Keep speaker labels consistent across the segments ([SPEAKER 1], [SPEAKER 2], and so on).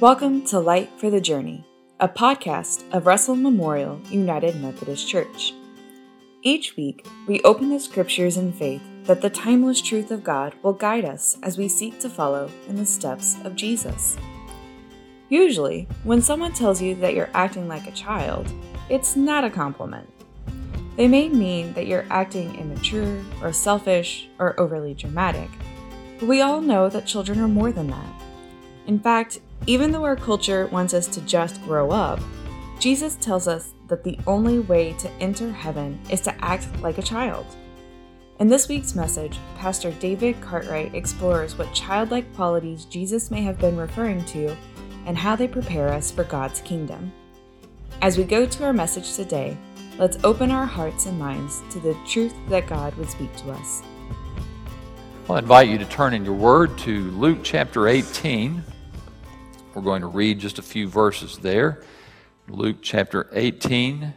[SPEAKER 1] Welcome to Light for the Journey, a podcast of Russell Memorial United Methodist Church. Each week, we open the scriptures in faith that the timeless truth of God will guide us as we seek to follow in the steps of Jesus. Usually, when someone tells you that you're acting like a child, it's not a compliment. They may mean that you're acting immature or selfish or overly dramatic, but we all know that children are more than that. In fact, even though our culture wants us to just grow up, Jesus tells us that the only way to enter heaven is to act like a child. In this week's message, Pastor David Cartwright explores what childlike qualities Jesus may have been referring to and how they prepare us for God's kingdom. As we go to our message today, let's open our hearts and minds to the truth that God would speak to us.
[SPEAKER 2] I'll invite you to turn in your word to Luke chapter 18. We're going to read just a few verses there. Luke chapter 18,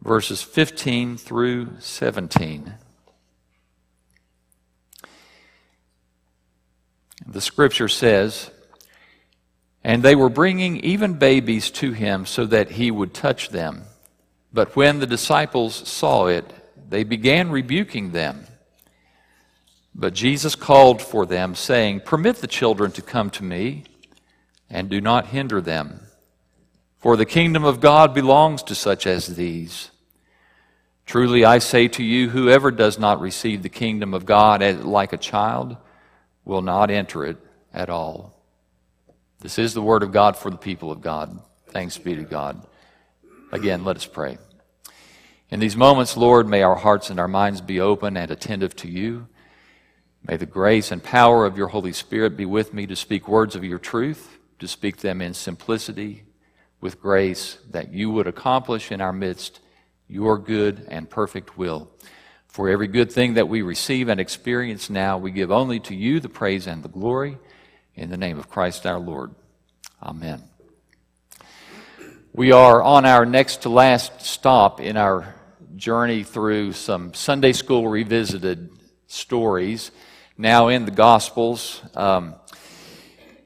[SPEAKER 2] verses 15 through 17. The scripture says, And they were bringing even babies to him so that he would touch them. But when the disciples saw it, they began rebuking them. But Jesus called for them, saying, Permit the children to come to me and do not hinder them. For the kingdom of God belongs to such as these. Truly I say to you, whoever does not receive the kingdom of God like a child will not enter it at all. This is the word of God for the people of God. Thanks be to God. Again, let us pray. In these moments, Lord, may our hearts and our minds be open and attentive to you. May the grace and power of your Holy Spirit be with me to speak words of your truth to speak them in simplicity with grace, that you would accomplish in our midst your good and perfect will. For every good thing that we receive and experience now, we give only to you the praise and the glory. In the name of Christ our Lord. Amen. We are on our next to last stop in our journey through some Sunday school revisited stories, now in the Gospels. Um,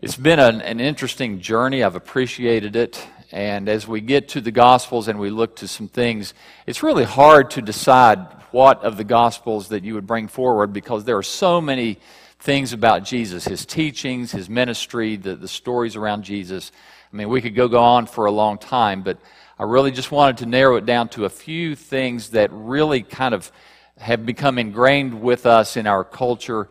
[SPEAKER 2] it's been an, an, interesting journey. I've appreciated it. And as we get to the Gospels and we look to some things, it's really hard to decide what of the Gospels that you would bring forward because there are so many things about Jesus his teachings, his ministry, the, the stories around Jesus. I mean, we could go, go on for a long time, but I really just wanted to narrow it down to a few things that really kind of have become ingrained with us in our culture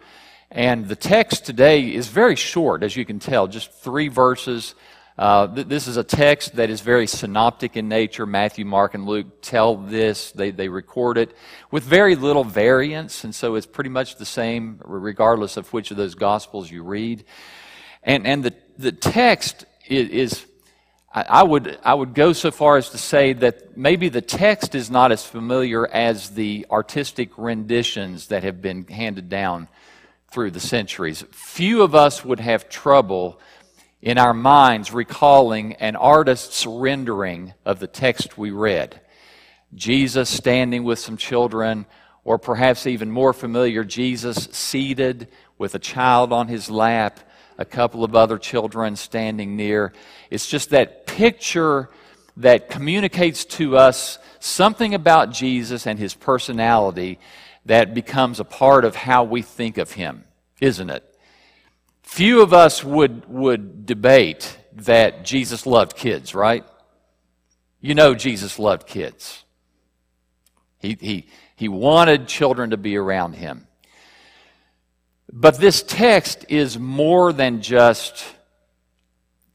[SPEAKER 2] and the text today is very short, as you can tell, just three verses. Uh, th- this is a text that is very synoptic in nature. Matthew, Mark, and Luke tell this, they, they record it with very little variance, and so it's pretty much the same regardless of which of those gospels you read. And, and the, the text is, is I would, I would go so far as to say that maybe the text is not as familiar as the artistic renditions that have been handed down through the centuries. Few of us would have trouble in our minds recalling an artist's rendering of the text we read. Jesus standing with some children, or perhaps even more familiar, Jesus seated with a child on his lap, a couple of other children standing near. It's just that picture that communicates to us something about Jesus and his personality that becomes a part of how we think of him, isn't it? Few of us would, would debate that Jesus loved kids, right? You know Jesus loved kids. He, he, he wanted children to be around him. But this text is more than just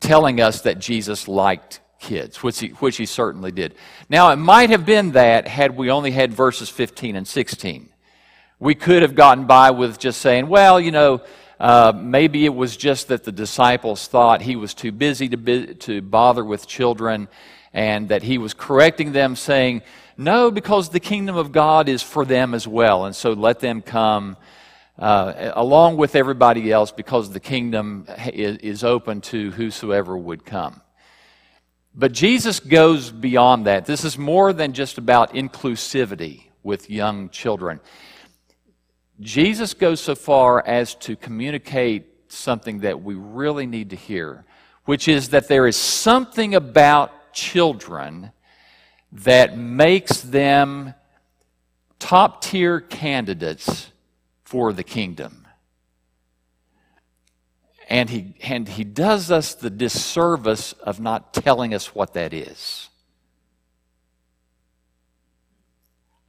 [SPEAKER 2] telling us that Jesus liked kids, which he, which he certainly did. Now, it might have been that had we only had verses 15 and 16. We could have gotten by with just saying, well, you know, uh, maybe it was just that the disciples thought he was too busy to, be, to bother with children and that he was correcting them, saying, no, because the kingdom of God is for them as well, and so let them come. Uh, along with everybody else, because the kingdom is, is open to whosoever would come. But Jesus goes beyond that. This is more than just about inclusivity with young children. Jesus goes so far as to communicate something that we really need to hear, which is that there is something about children that makes them top tier candidates for the kingdom. And he, and he does us the disservice of not telling us what that is.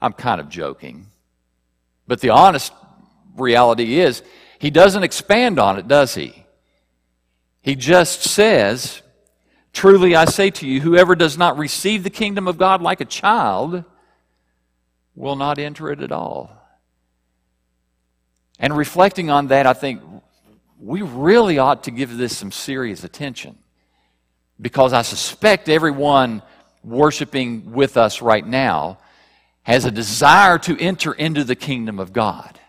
[SPEAKER 2] I'm kind of joking. But the honest reality is, he doesn't expand on it, does he? He just says, Truly I say to you, whoever does not receive the kingdom of God like a child will not enter it at all. And reflecting on that, I think we really ought to give this some serious attention because I suspect everyone worshiping with us right now has a desire to enter into the kingdom of God.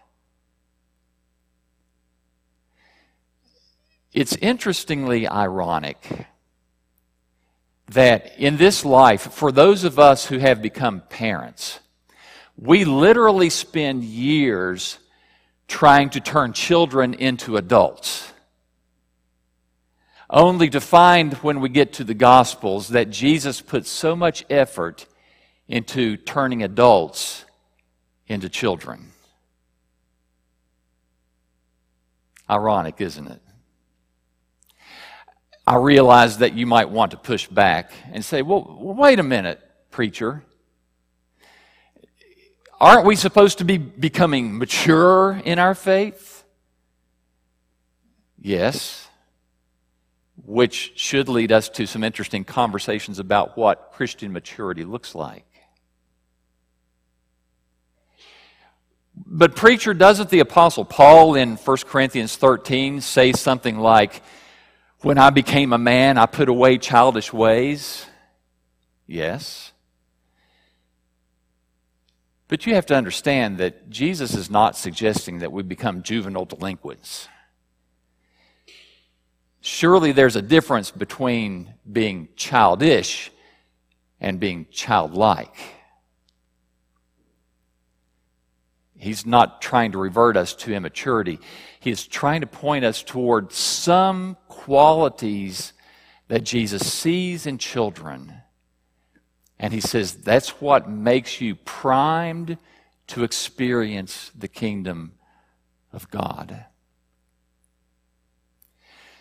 [SPEAKER 2] It's interestingly ironic that in this life, for those of us who have become parents, we literally spend years trying to turn children into adults. Only to find when we get to the Gospels that Jesus put so much effort into turning adults into children. Ironic, isn't it? I realize that you might want to push back and say, well, wait a minute, preacher. Aren't we supposed to be becoming mature in our faith? Yes. Which should lead us to some interesting conversations about what Christian maturity looks like. But, preacher, doesn't the Apostle Paul in 1 Corinthians 13 say something like, When I became a man, I put away childish ways? Yes. But you have to understand that Jesus is not suggesting that we become juvenile delinquents. Surely there's a difference between being childish and being childlike. He's not trying to revert us to immaturity. He is trying to point us toward some qualities that Jesus sees in children and he says that's what makes you primed to experience the kingdom of God.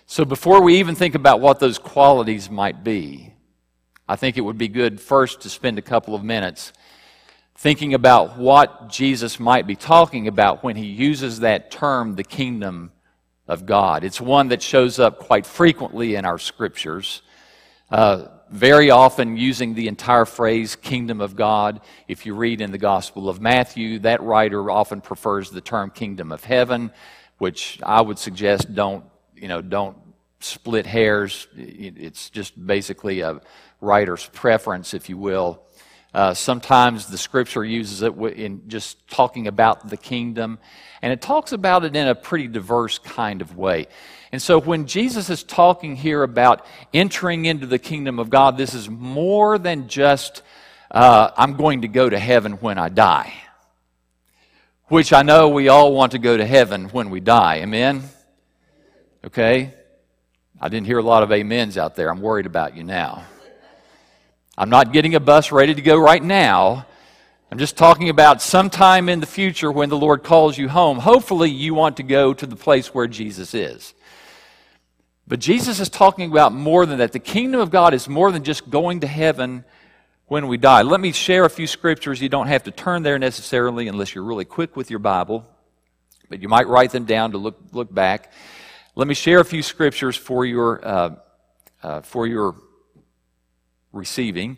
[SPEAKER 2] So before we even think about what those qualities might be, I think it would be good first to spend a couple of minutes thinking about what Jesus might be talking about when he uses that term, the kingdom of God. It's one that shows up quite frequently in our scriptures. Uh, very often using the entire phrase kingdom of God. If you read in the Gospel of Matthew, that writer often prefers the term kingdom of heaven, which I would suggest don't, you know, don't split hairs. It's just basically a writer's preference, if you will. Uh, sometimes the scripture uses it in just talking about the kingdom, and it talks about it in a pretty diverse kind of way. And so when Jesus is talking here about entering into the kingdom of God, this is more than just, uh, I'm going to go to heaven when I die. Which I know we all want to go to heaven when we die. Amen? Okay? I didn't hear a lot of amens out there. I'm worried about you now. I'm not getting a bus ready to go right now. I'm just talking about sometime in the future when the Lord calls you home. Hopefully, you want to go to the place where Jesus is. But Jesus is talking about more than that. The kingdom of God is more than just going to heaven when we die. Let me share a few scriptures. You don't have to turn there necessarily unless you're really quick with your Bible, but you might write them down to look, look back. Let me share a few scriptures for your, uh, uh, for your receiving.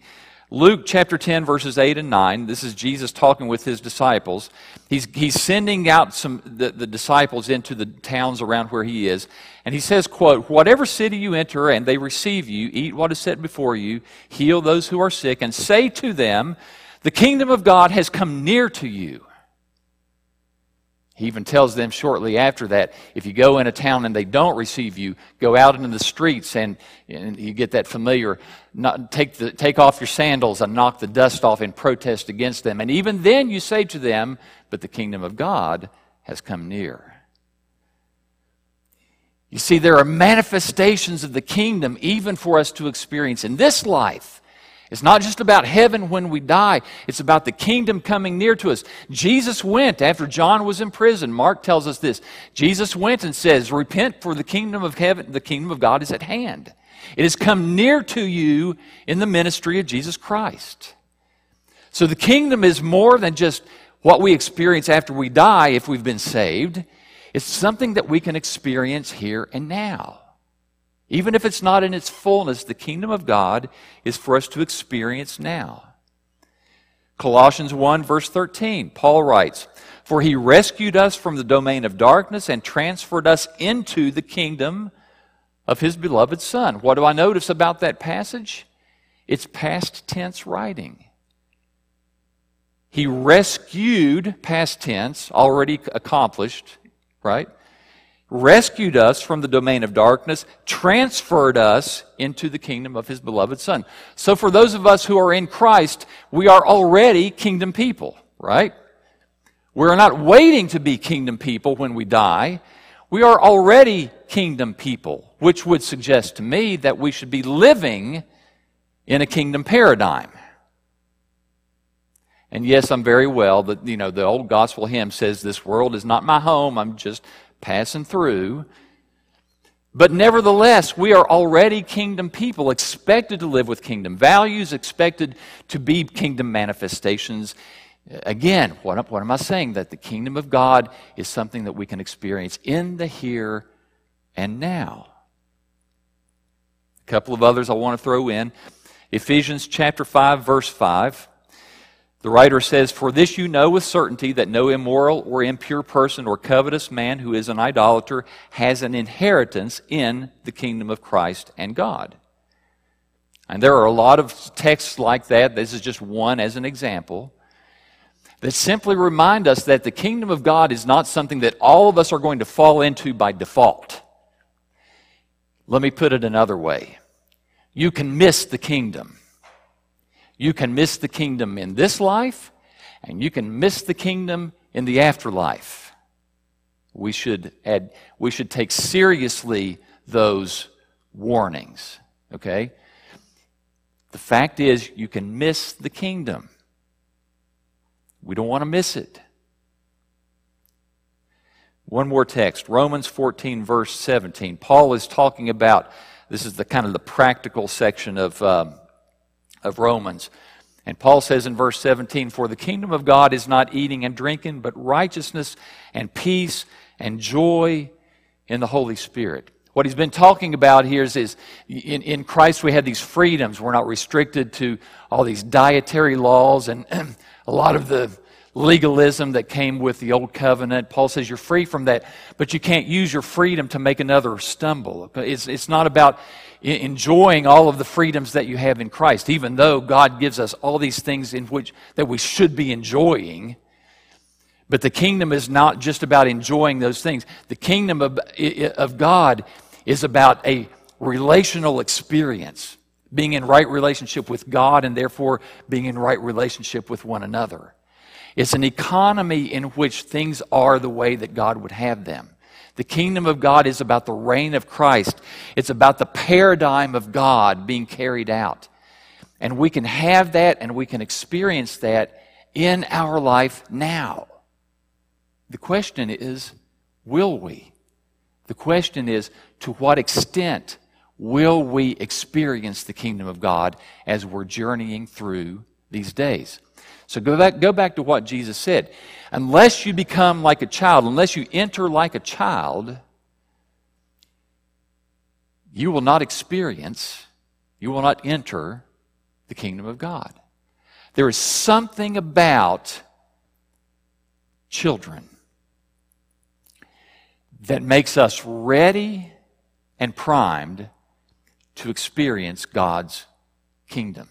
[SPEAKER 2] Luke chapter 10, verses 8 and 9. This is Jesus talking with his disciples. He's, he's sending out some, the, the disciples into the towns around where he is. And he says, quote, Whatever city you enter and they receive you, eat what is set before you, heal those who are sick, and say to them, The kingdom of God has come near to you. He even tells them shortly after that if you go in a town and they don't receive you, go out into the streets and, and you get that familiar not, take, the, take off your sandals and knock the dust off in protest against them. And even then you say to them, But the kingdom of God has come near. You see, there are manifestations of the kingdom even for us to experience in this life. It's not just about heaven when we die, it's about the kingdom coming near to us. Jesus went after John was in prison. Mark tells us this. Jesus went and says, Repent, for the kingdom of heaven, the kingdom of God is at hand. It has come near to you in the ministry of Jesus Christ. So the kingdom is more than just what we experience after we die if we've been saved. It's something that we can experience here and now. Even if it's not in its fullness, the kingdom of God is for us to experience now. Colossians 1, verse 13, Paul writes, For he rescued us from the domain of darkness and transferred us into the kingdom of his beloved Son. What do I notice about that passage? It's past tense writing. He rescued, past tense, already accomplished, right? Rescued us from the domain of darkness, transferred us into the kingdom of his beloved Son. So for those of us who are in Christ, we are already kingdom people, right? We're not waiting to be kingdom people when we die. We are already kingdom people, which would suggest to me that we should be living in a kingdom paradigm. And yes, I'm very well that, you know, the old gospel hymn says, This world is not my home, I'm just passing through. But nevertheless, we are already kingdom people, expected to live with kingdom values, expected to be kingdom manifestations. Again, what, what am I saying? That the kingdom of God is something that we can experience in the here and now. A couple of others I want to throw in. Ephesians chapter 5, verse 5. The writer says, For this you know with certainty that no immoral or impure person or covetous man who is an idolater has an inheritance in the kingdom of Christ and God. And there are a lot of texts like that. This is just one as an example. That simply remind us that the kingdom of God is not something that all of us are going to fall into by default. Let me put it another way. You can miss the kingdom. You can miss the kingdom in this life, and you can miss the kingdom in the afterlife. We should, add, we should take seriously those warnings, okay? The fact is, you can miss the kingdom. We don't want to miss it. One more text, Romans 14, verse 17. Paul is talking about, this is the kind of the practical section of. Um, of Romans. And Paul says in verse 17, For the kingdom of God is not eating and drinking, but righteousness and peace and joy in the Holy Spirit. What he's been talking about here is, is in, in Christ we have these freedoms. We're not restricted to all these dietary laws and a lot of the legalism that came with the old covenant. Paul says you're free from that, but you can't use your freedom to make another stumble. It's, it's not about enjoying all of the freedoms that you have in Christ, even though God gives us all these things in which that we should be enjoying. But the kingdom is not just about enjoying those things. The kingdom of, of God is about a relational experience, being in right relationship with God and therefore being in right relationship with one another. It's an economy in which things are the way that God would have them. The kingdom of God is about the reign of Christ. It's about the paradigm of God being carried out. And we can have that and we can experience that in our life now. The question is, will we? The question is, to what extent will we experience the kingdom of God as we're journeying through these days? So go back, go back to what Jesus said. Unless you become like a child, unless you enter like a child, you will not experience, you will not enter the kingdom of God. There is something about children that makes us ready and primed to experience God's kingdom.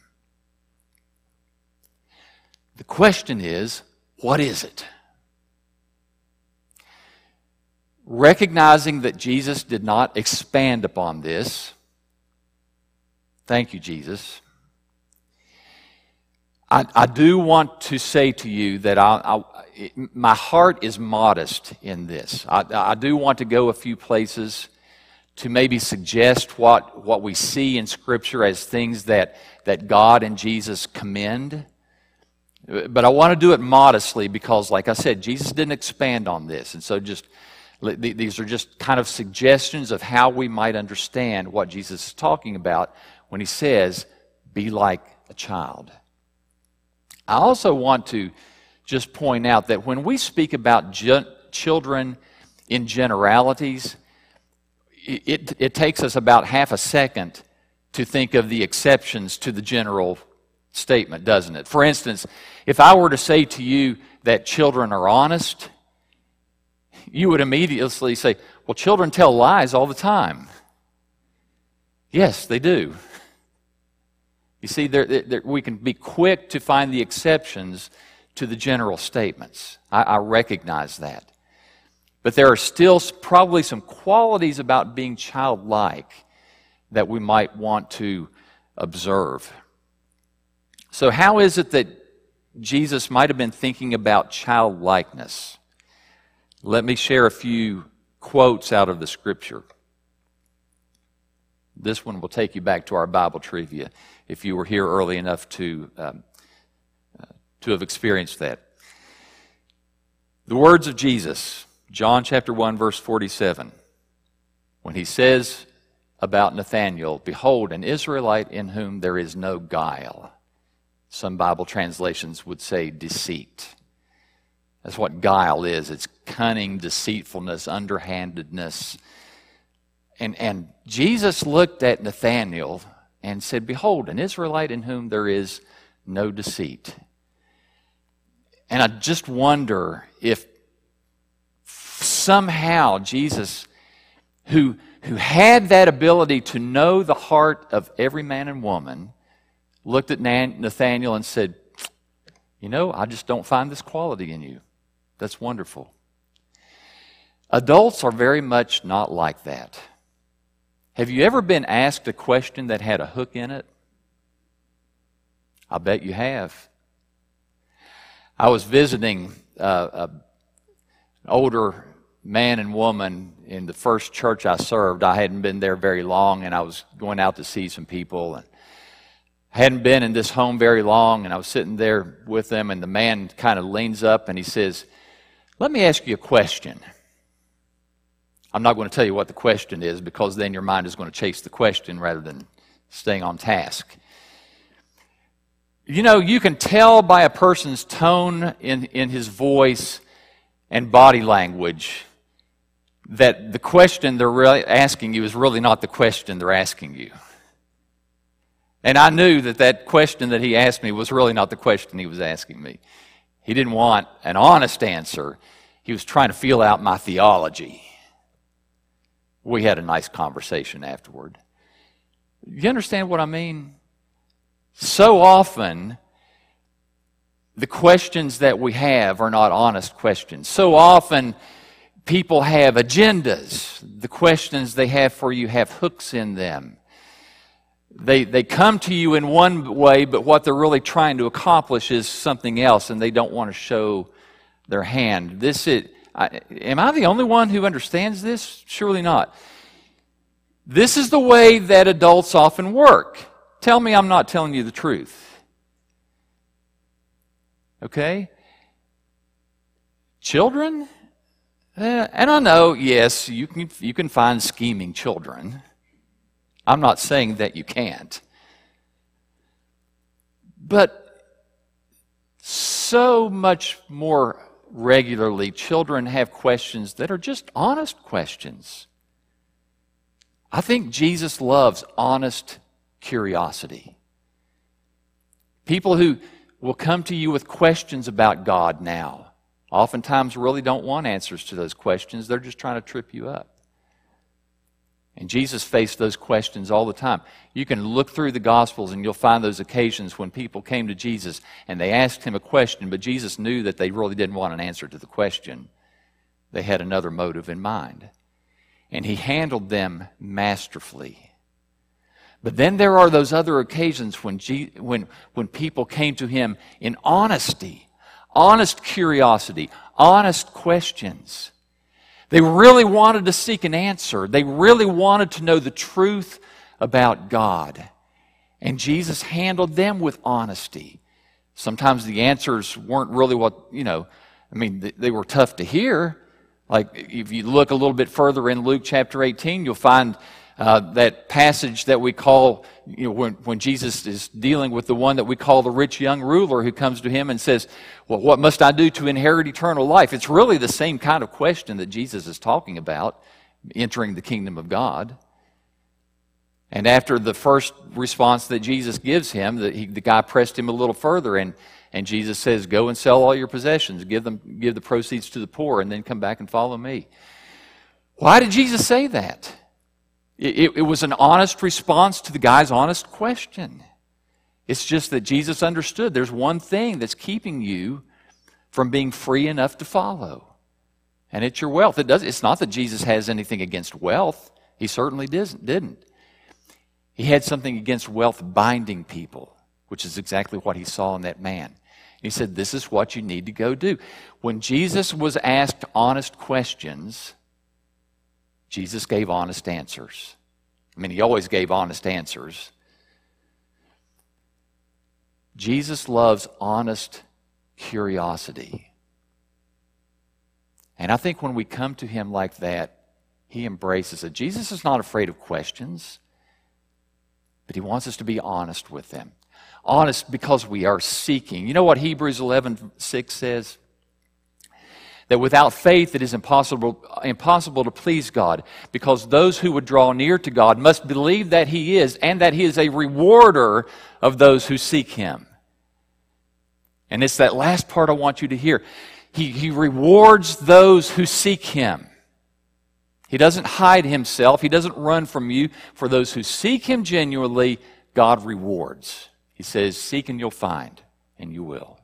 [SPEAKER 2] The question is, what is it? Recognizing that Jesus did not expand upon this, thank you, Jesus. I, I do want to say to you that I, I, my heart is modest in this. I, I do want to go a few places to maybe suggest what, what we see in Scripture as things that, that God and Jesus commend. But I want to do it modestly because, like I said, Jesus didn't expand on this. And so just these are just kind of suggestions of how we might understand what Jesus is talking about when he says, be like a child. I also want to just point out that when we speak about children in generalities, it, it takes us about half a second to think of the exceptions to the general statement, doesn't it? For instance, if I were to say to you that children are honest, you would immediately say, Well, children tell lies all the time. Yes, they do. You see, they're, they're, we can be quick to find the exceptions to the general statements. I, I recognize that. But there are still probably some qualities about being childlike that we might want to observe. So, how is it that Jesus might have been thinking about childlikeness? Let me share a few quotes out of the scripture. This one will take you back to our Bible trivia if you were here early enough to, um, uh, to have experienced that. The words of Jesus, John chapter 1, verse 47, when he says about Nathanael, Behold, an Israelite in whom there is no guile. Some Bible translations would say deceit. That's what guile is it's cunning, deceitfulness, underhandedness. And, and Jesus looked at Nathanael and said, Behold, an Israelite in whom there is no deceit. And I just wonder if somehow Jesus, who, who had that ability to know the heart of every man and woman, looked at Nathanael and said, You know, I just don't find this quality in you. That's wonderful. Adults are very much not like that. Have you ever been asked a question that had a hook in it? I bet you have. I was visiting uh, a, an older man and woman in the first church I served. I hadn't been there very long, and I was going out to see some people. And hadn't been in this home very long, and I was sitting there with them, and the man kind of leans up and he says, Let me ask you a question. I'm not going to tell you what the question is because then your mind is going to chase the question rather than staying on task. You know, you can tell by a person's tone in, in his voice and body language that the question they're really asking you is really not the question they're asking you. And I knew that that question that he asked me was really not the question he was asking me. He didn't want an honest answer, he was trying to feel out my theology. We had a nice conversation afterward. You understand what I mean? So often, the questions that we have are not honest questions. So often, people have agendas. The questions they have for you have hooks in them. They, they come to you in one way, but what they're really trying to accomplish is something else, and they don't want to show their hand. This is, I, am I the only one who understands this? Surely not. This is the way that adults often work. Tell me I'm not telling you the truth. Okay? Children? Eh, and I know, yes, you can, you can find scheming children. I'm not saying that you can't. But so much more regularly, children have questions that are just honest questions. I think Jesus loves honest curiosity. People who will come to you with questions about God now oftentimes really don't want answers to those questions, they're just trying to trip you up. And Jesus faced those questions all the time. You can look through the Gospels and you'll find those occasions when people came to Jesus and they asked him a question, but Jesus knew that they really didn't want an answer to the question. They had another motive in mind. And he handled them masterfully. But then there are those other occasions when, G- when, when people came to him in honesty, honest curiosity, honest questions They really wanted to seek an answer. They really wanted to know the truth about God. And Jesus handled them with honesty. Sometimes the answers weren't really what, you know, I mean, they, were tough to hear. Like, if you look a little bit further in Luke chapter 18, you'll find uh, that passage that we call, you know, when, when Jesus is dealing with the one that we call the rich young ruler who comes to him and says, Well, what must I do to inherit eternal life? It's really the same kind of question that Jesus is talking about, entering the kingdom of God. And after the first response that Jesus gives him, the, he, the guy pressed him a little further, and, and Jesus says, Go and sell all your possessions, give, them, give the proceeds to the poor, and then come back and follow me. Why did Jesus say that? It, it was an honest response to the guy's honest question. It's just that Jesus understood there's one thing that's keeping you from being free enough to follow, and it's your wealth. It does, it's not that Jesus has anything against wealth, he certainly didn't. He had something against wealth binding people, which is exactly what he saw in that man. He said, This is what you need to go do. When Jesus was asked honest questions, Jesus gave honest answers. I mean, he always gave honest answers. Jesus loves honest curiosity. And I think when we come to him like that, he embraces it. Jesus is not afraid of questions but he wants us to be honest with them. Honest because we are seeking. You know what Hebrews 11 6 says? That without faith it is impossible, impossible to please God, because those who would draw near to God must believe that He is, and that He is a rewarder of those who seek Him. And it's that last part I want you to hear. He, he rewards those who seek Him. He doesn't hide himself, he doesn't run from you. For those who seek him genuinely, God rewards. He says, Seek and you'll find, and you will.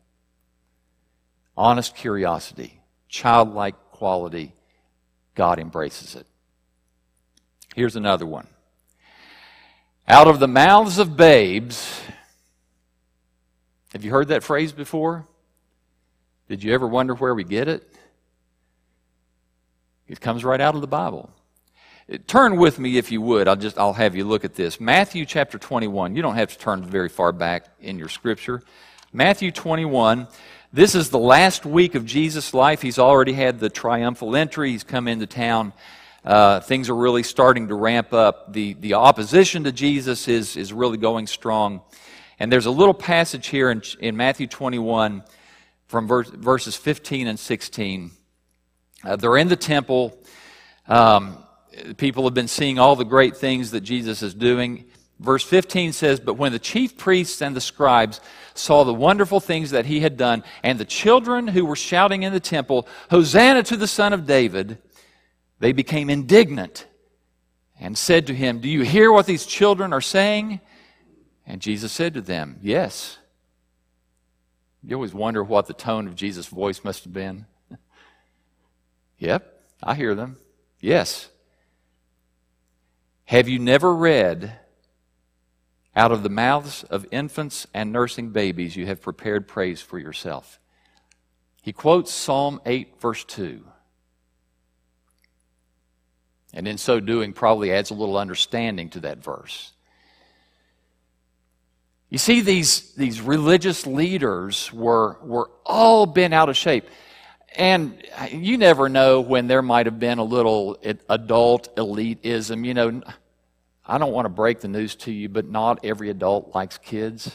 [SPEAKER 2] Honest curiosity, childlike quality, God embraces it. Here's another one. Out of the mouths of babes, have you heard that phrase before? Did you ever wonder where we get it? It comes right out of the Bible. Turn with me if you would. I'll just I'll have you look at this. Matthew chapter 21. You don't have to turn very far back in your scripture. Matthew 21. This is the last week of Jesus' life. He's already had the triumphal entry. He's come into town. Uh, things are really starting to ramp up. The, the opposition to Jesus is, is really going strong. And there's a little passage here in, in Matthew 21 from verse, verses 15 and 16 uh, they're in the temple. Um, people have been seeing all the great things that Jesus is doing. Verse 15 says, But when the chief priests and the scribes saw the wonderful things that he had done, and the children who were shouting in the temple, Hosanna to the Son of David, they became indignant and said to him, Do you hear what these children are saying? And Jesus said to them, Yes. You always wonder what the tone of Jesus' voice must have been. Yep, I hear them. Yes. Have you never read, out of the mouths of infants and nursing babies, you have prepared praise for yourself? He quotes Psalm 8, verse 2. And in so doing, probably adds a little understanding to that verse. You see, these, these religious leaders were, were all bent out of shape. And you never know when there might have been a little adult elitism. You know, I don't want to break the news to you, but not every adult likes kids.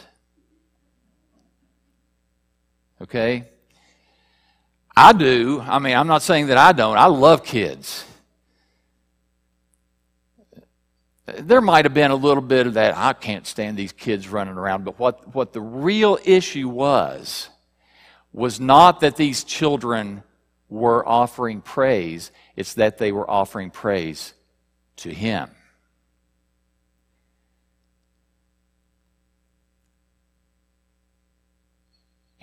[SPEAKER 2] Okay? I do. I mean, I'm not saying that I don't. I love kids. There might have been a little bit of that, I can't stand these kids running around, but what, what the real issue was was not that these children were offering praise, it's that they were offering praise to Him.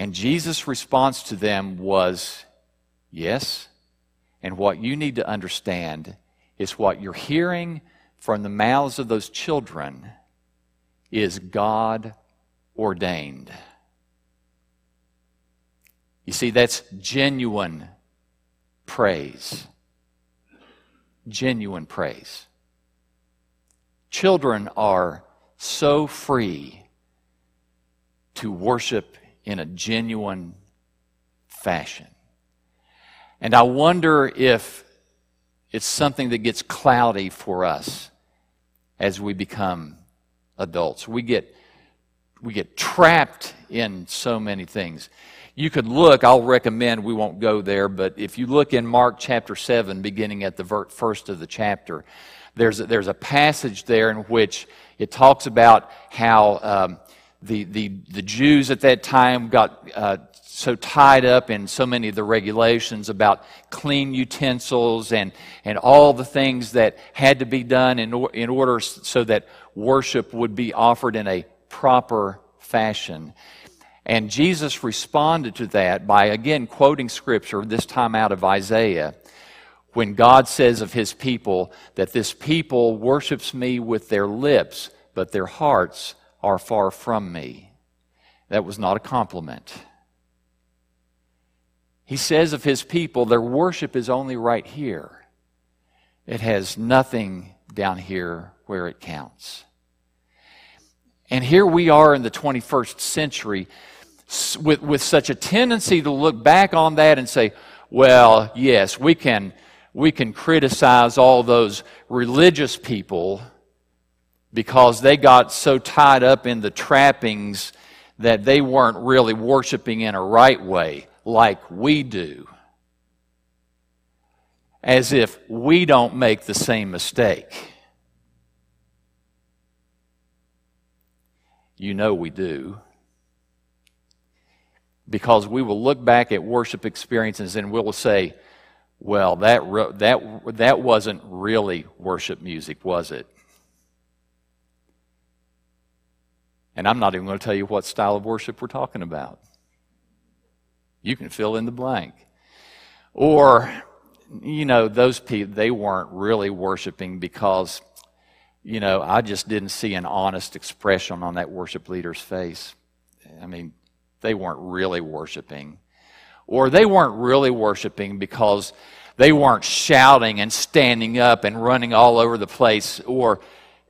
[SPEAKER 2] And Jesus' response to them was, Yes. And what you need to understand is what you're hearing from the mouths of those children is God ordained. You see, that's genuine praise. genuine praise. Children are so free to worship in a genuine fashion. And I wonder if it's something that gets cloudy for us as we become adults. We get, we get trapped in so many things. You could look, I'll recommend we won't go there, but if you look in Mark chapter 7, beginning at the first of the chapter, there's a, there's a passage there in which it talks about how um, the, the, the Jews at that time got uh, so tied up in so many of the regulations about clean utensils and, and all the things that had to be done in, or, in order so that worship would be offered in a proper fashion. And Jesus responded to that by again quoting scripture, this time out of Isaiah, when God says of his people that this people worships me with their lips, but their hearts are far from me. That was not a compliment. He says of his people, their worship is only right here. It has nothing down here where it counts. And here we are in the 21st century with, with such a tendency to look back on that and say, well, yes, we can, we can criticize all those religious people because they got so tied up in the trappings that they weren't really worshiping in a right way like we do. As if we don't make the same mistake. You know we do. Because we will look back at worship experiences and we'll say, well, that, that, that wasn't really worship music, was it? And I'm not even going to tell you what style of worship we're talking about. You can fill in the blank. Or, you know, those people, they weren't really worshiping because, you know, I just didn't see an honest expression on that worship leader's face. I mean, they weren't really worshiping. Or they weren't really worshiping because they weren't shouting and standing up and running all over the place. Or,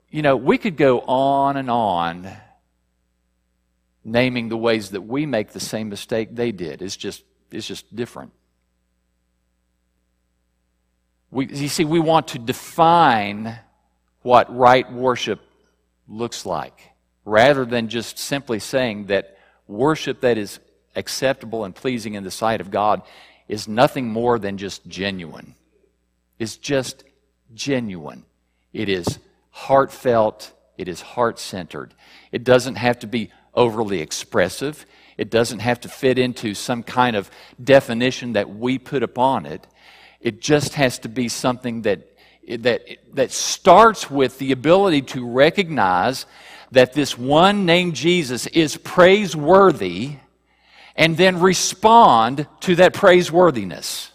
[SPEAKER 2] you know, we could go on and on naming the ways that we make the same mistake they did. It's just, it's just different. We, you see, we want to define what right worship looks like rather than just simply saying that worship that is acceptable and pleasing in the sight of God is nothing more than just genuine. It's just genuine. It is heartfelt. It is heart centered. It doesn't have to be overly expressive. It doesn't have to fit into some kind of definition that we put upon it. It just has to be something that, that, that starts with the ability to recognize that this one named Jesus is praiseworthy and then respond to that praiseworthiness.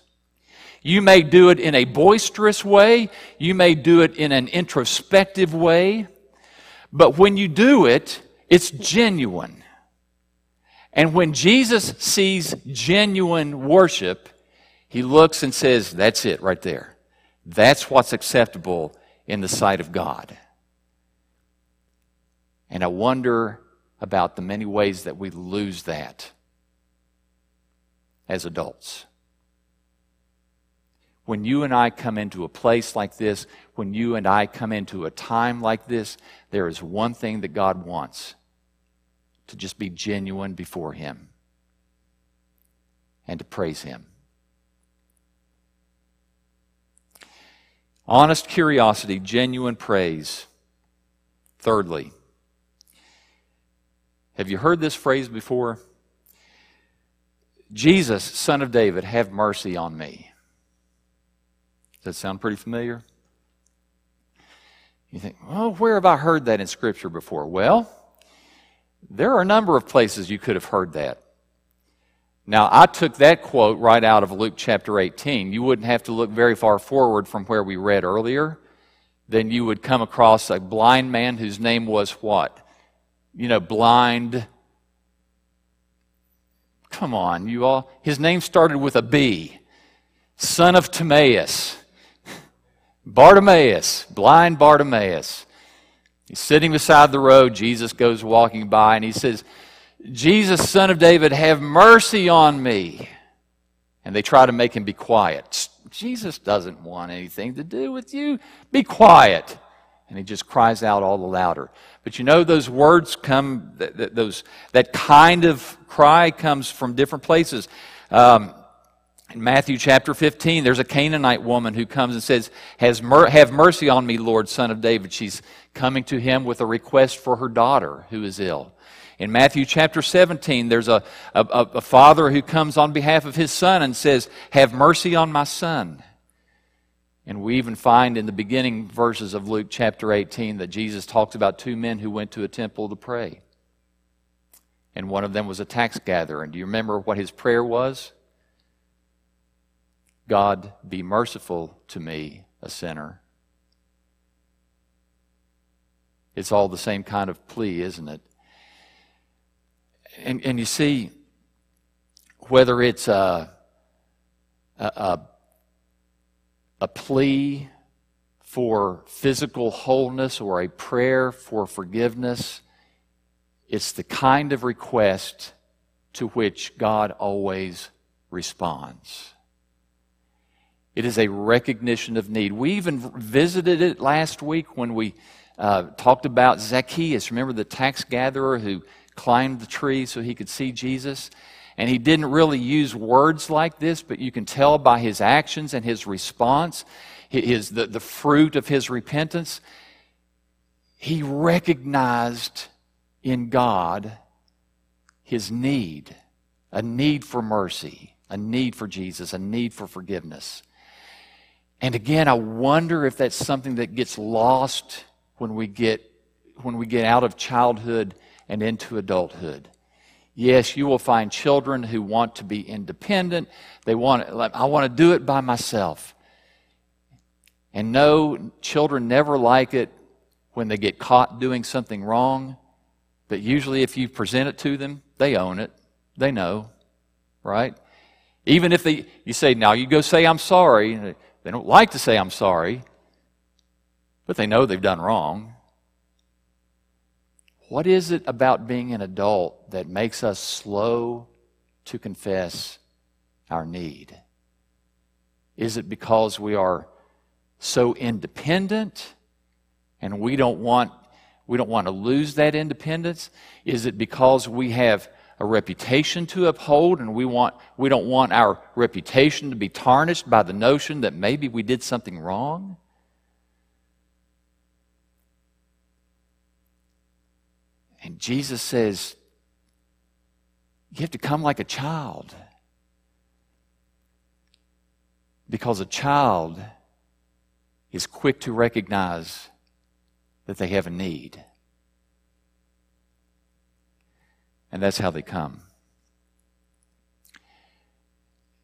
[SPEAKER 2] You may do it in a boisterous way, you may do it in an introspective way, but when you do it, it's genuine. And when Jesus sees genuine worship, he looks and says, That's it right there. That's what's acceptable in the sight of God. And I wonder about the many ways that we lose that as adults. When you and I come into a place like this, when you and I come into a time like this, there is one thing that God wants to just be genuine before Him and to praise Him. Honest curiosity, genuine praise. Thirdly, have you heard this phrase before? Jesus, son of David, have mercy on me. That sound pretty familiar? You think, well, where have I heard that in Scripture before? Well, there are a number of places you could have heard that. Now, I took that quote right out of Luke chapter 18. You wouldn't have to look very far forward from where we read earlier. Then you would come across a blind man whose name was what? You know, blind. Come on, you all. His name started with a B. Son of Timaeus. Bartimaeus, blind Bartimaeus. He's sitting beside the road. Jesus goes walking by and he says, Jesus, son of David, have mercy on me. And they try to make him be quiet. Jesus doesn't want anything to do with you. Be quiet. And he just cries out all the louder. But you know, those words come, that, those, that kind of cry comes from different places. Um, in Matthew chapter 15, there's a Canaanite woman who comes and says, mer- Have mercy on me, Lord, son of David. She's coming to him with a request for her daughter who is ill. In Matthew chapter 17, there's a, a, a, father who comes on behalf of his son and says, Have mercy on my son. And we even find in the beginning verses of Luke chapter 18 that Jesus talks about two men who went to a temple to pray. And one of them was a tax gatherer. And do you remember what his prayer was? God, be merciful to me, a sinner. It's all the same kind of plea, isn't it? And, and you see, whether it's a, a, a plea for physical wholeness or a prayer for forgiveness, it's the kind of request to which God always responds. It is a recognition of need. We even visited it last week when we uh, talked about Zacchaeus. Remember the tax gatherer who climbed the tree so he could see Jesus? And he didn't really use words like this, but you can tell by his actions and his response, his, the, the fruit of his repentance. He recognized in God his need a need for mercy, a need for Jesus, a need for forgiveness. And again, I wonder if that's something that gets lost when we get, when we get out of childhood and into adulthood. Yes, you will find children who want to be independent. They want, I want to do it by myself. And no, children never like it when they get caught doing something wrong. But usually, if you present it to them, they own it. They know, right? Even if they, you say, now you go say, I'm sorry. They don't like to say, I'm sorry, but they know they've done wrong. What is it about being an adult that makes us slow to confess our need? Is it because we are so independent and we don't want we don't want to lose that independence? Is it because we have a reputation to uphold and we want we don't want our reputation to be tarnished by the notion that maybe we did something wrong? And Jesus says, You have to come like a child. Because a child is quick to recognize that they have a need. And that's how they come.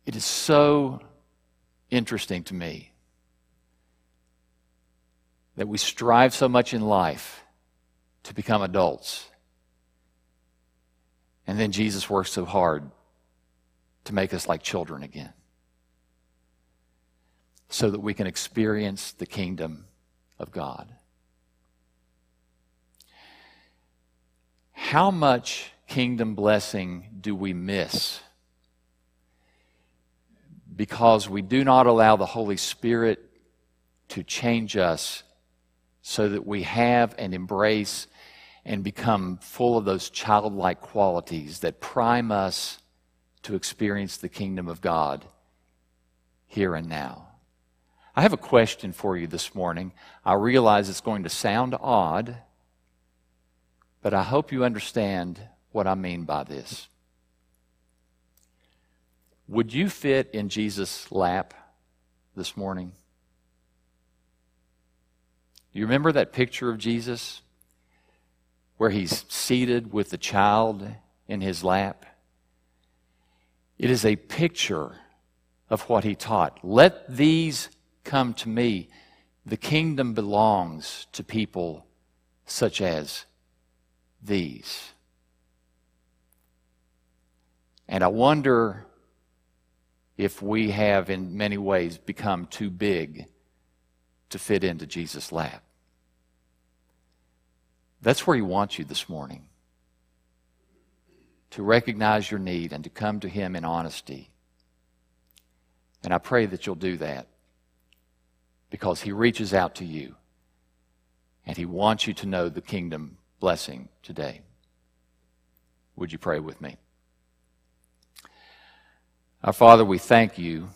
[SPEAKER 2] It is so interesting to me that we strive so much in life to become adults. And then Jesus works so hard to make us like children again so that we can experience the kingdom of God. How much kingdom blessing do we miss because we do not allow the Holy Spirit to change us so that we have and embrace and become full of those childlike qualities that prime us to experience the kingdom of God here and now. I have a question for you this morning. I realize it's going to sound odd, but I hope you understand what I mean by this. Would you fit in Jesus' lap this morning? You remember that picture of Jesus? where he's seated with the child in his lap. It is a picture of what he taught. Let these come to me. The kingdom belongs to people such as these. And I wonder if we have, in many ways, become too big to fit into Jesus' lap. That's where He wants you this morning to recognize your need and to come to Him in honesty. And I pray that you'll do that because He reaches out to you and He wants you to know the kingdom blessing today. Would you pray with me? Our Father, we thank you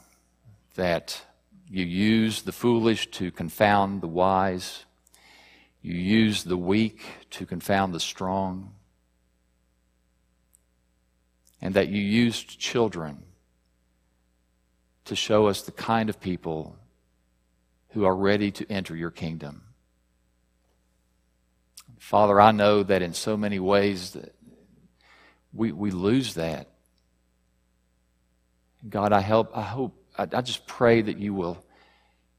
[SPEAKER 2] that you use the foolish to confound the wise. You use the weak to confound the strong. And that you used children to show us the kind of people who are ready to enter your kingdom. Father, I know that in so many ways that we, we lose that. God, I help, I hope, I, I just pray that you will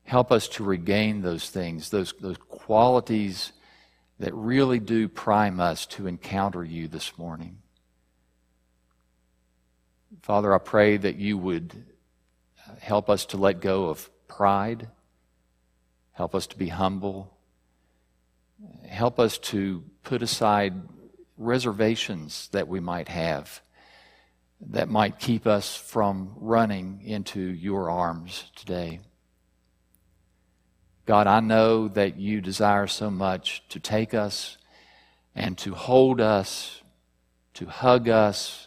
[SPEAKER 2] help us to regain those things, those, those qualities that really do prime us to encounter you this morning. Father, I pray that you would help us to let go of pride, help us to be humble, help us to put aside reservations that we might have that might keep us from running into your arms today. God, I know that you desire so much to take us and to hold us, to hug us,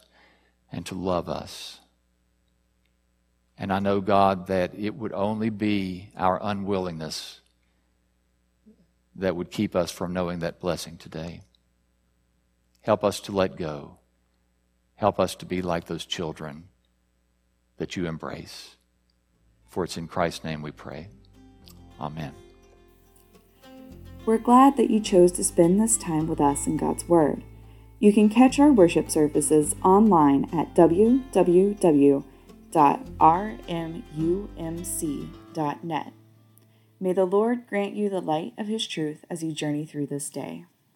[SPEAKER 2] and to love us. And I know, God, that it would only be our unwillingness that would keep us from knowing that blessing today. Help us to let go. Help us to be like those children that you embrace. For it's in Christ's name we pray. Amen.
[SPEAKER 1] We're glad that you chose to spend this time with us in God's Word. You can catch our worship services online at www.rmumc.net. May the Lord grant you the light of His truth as you journey through this day.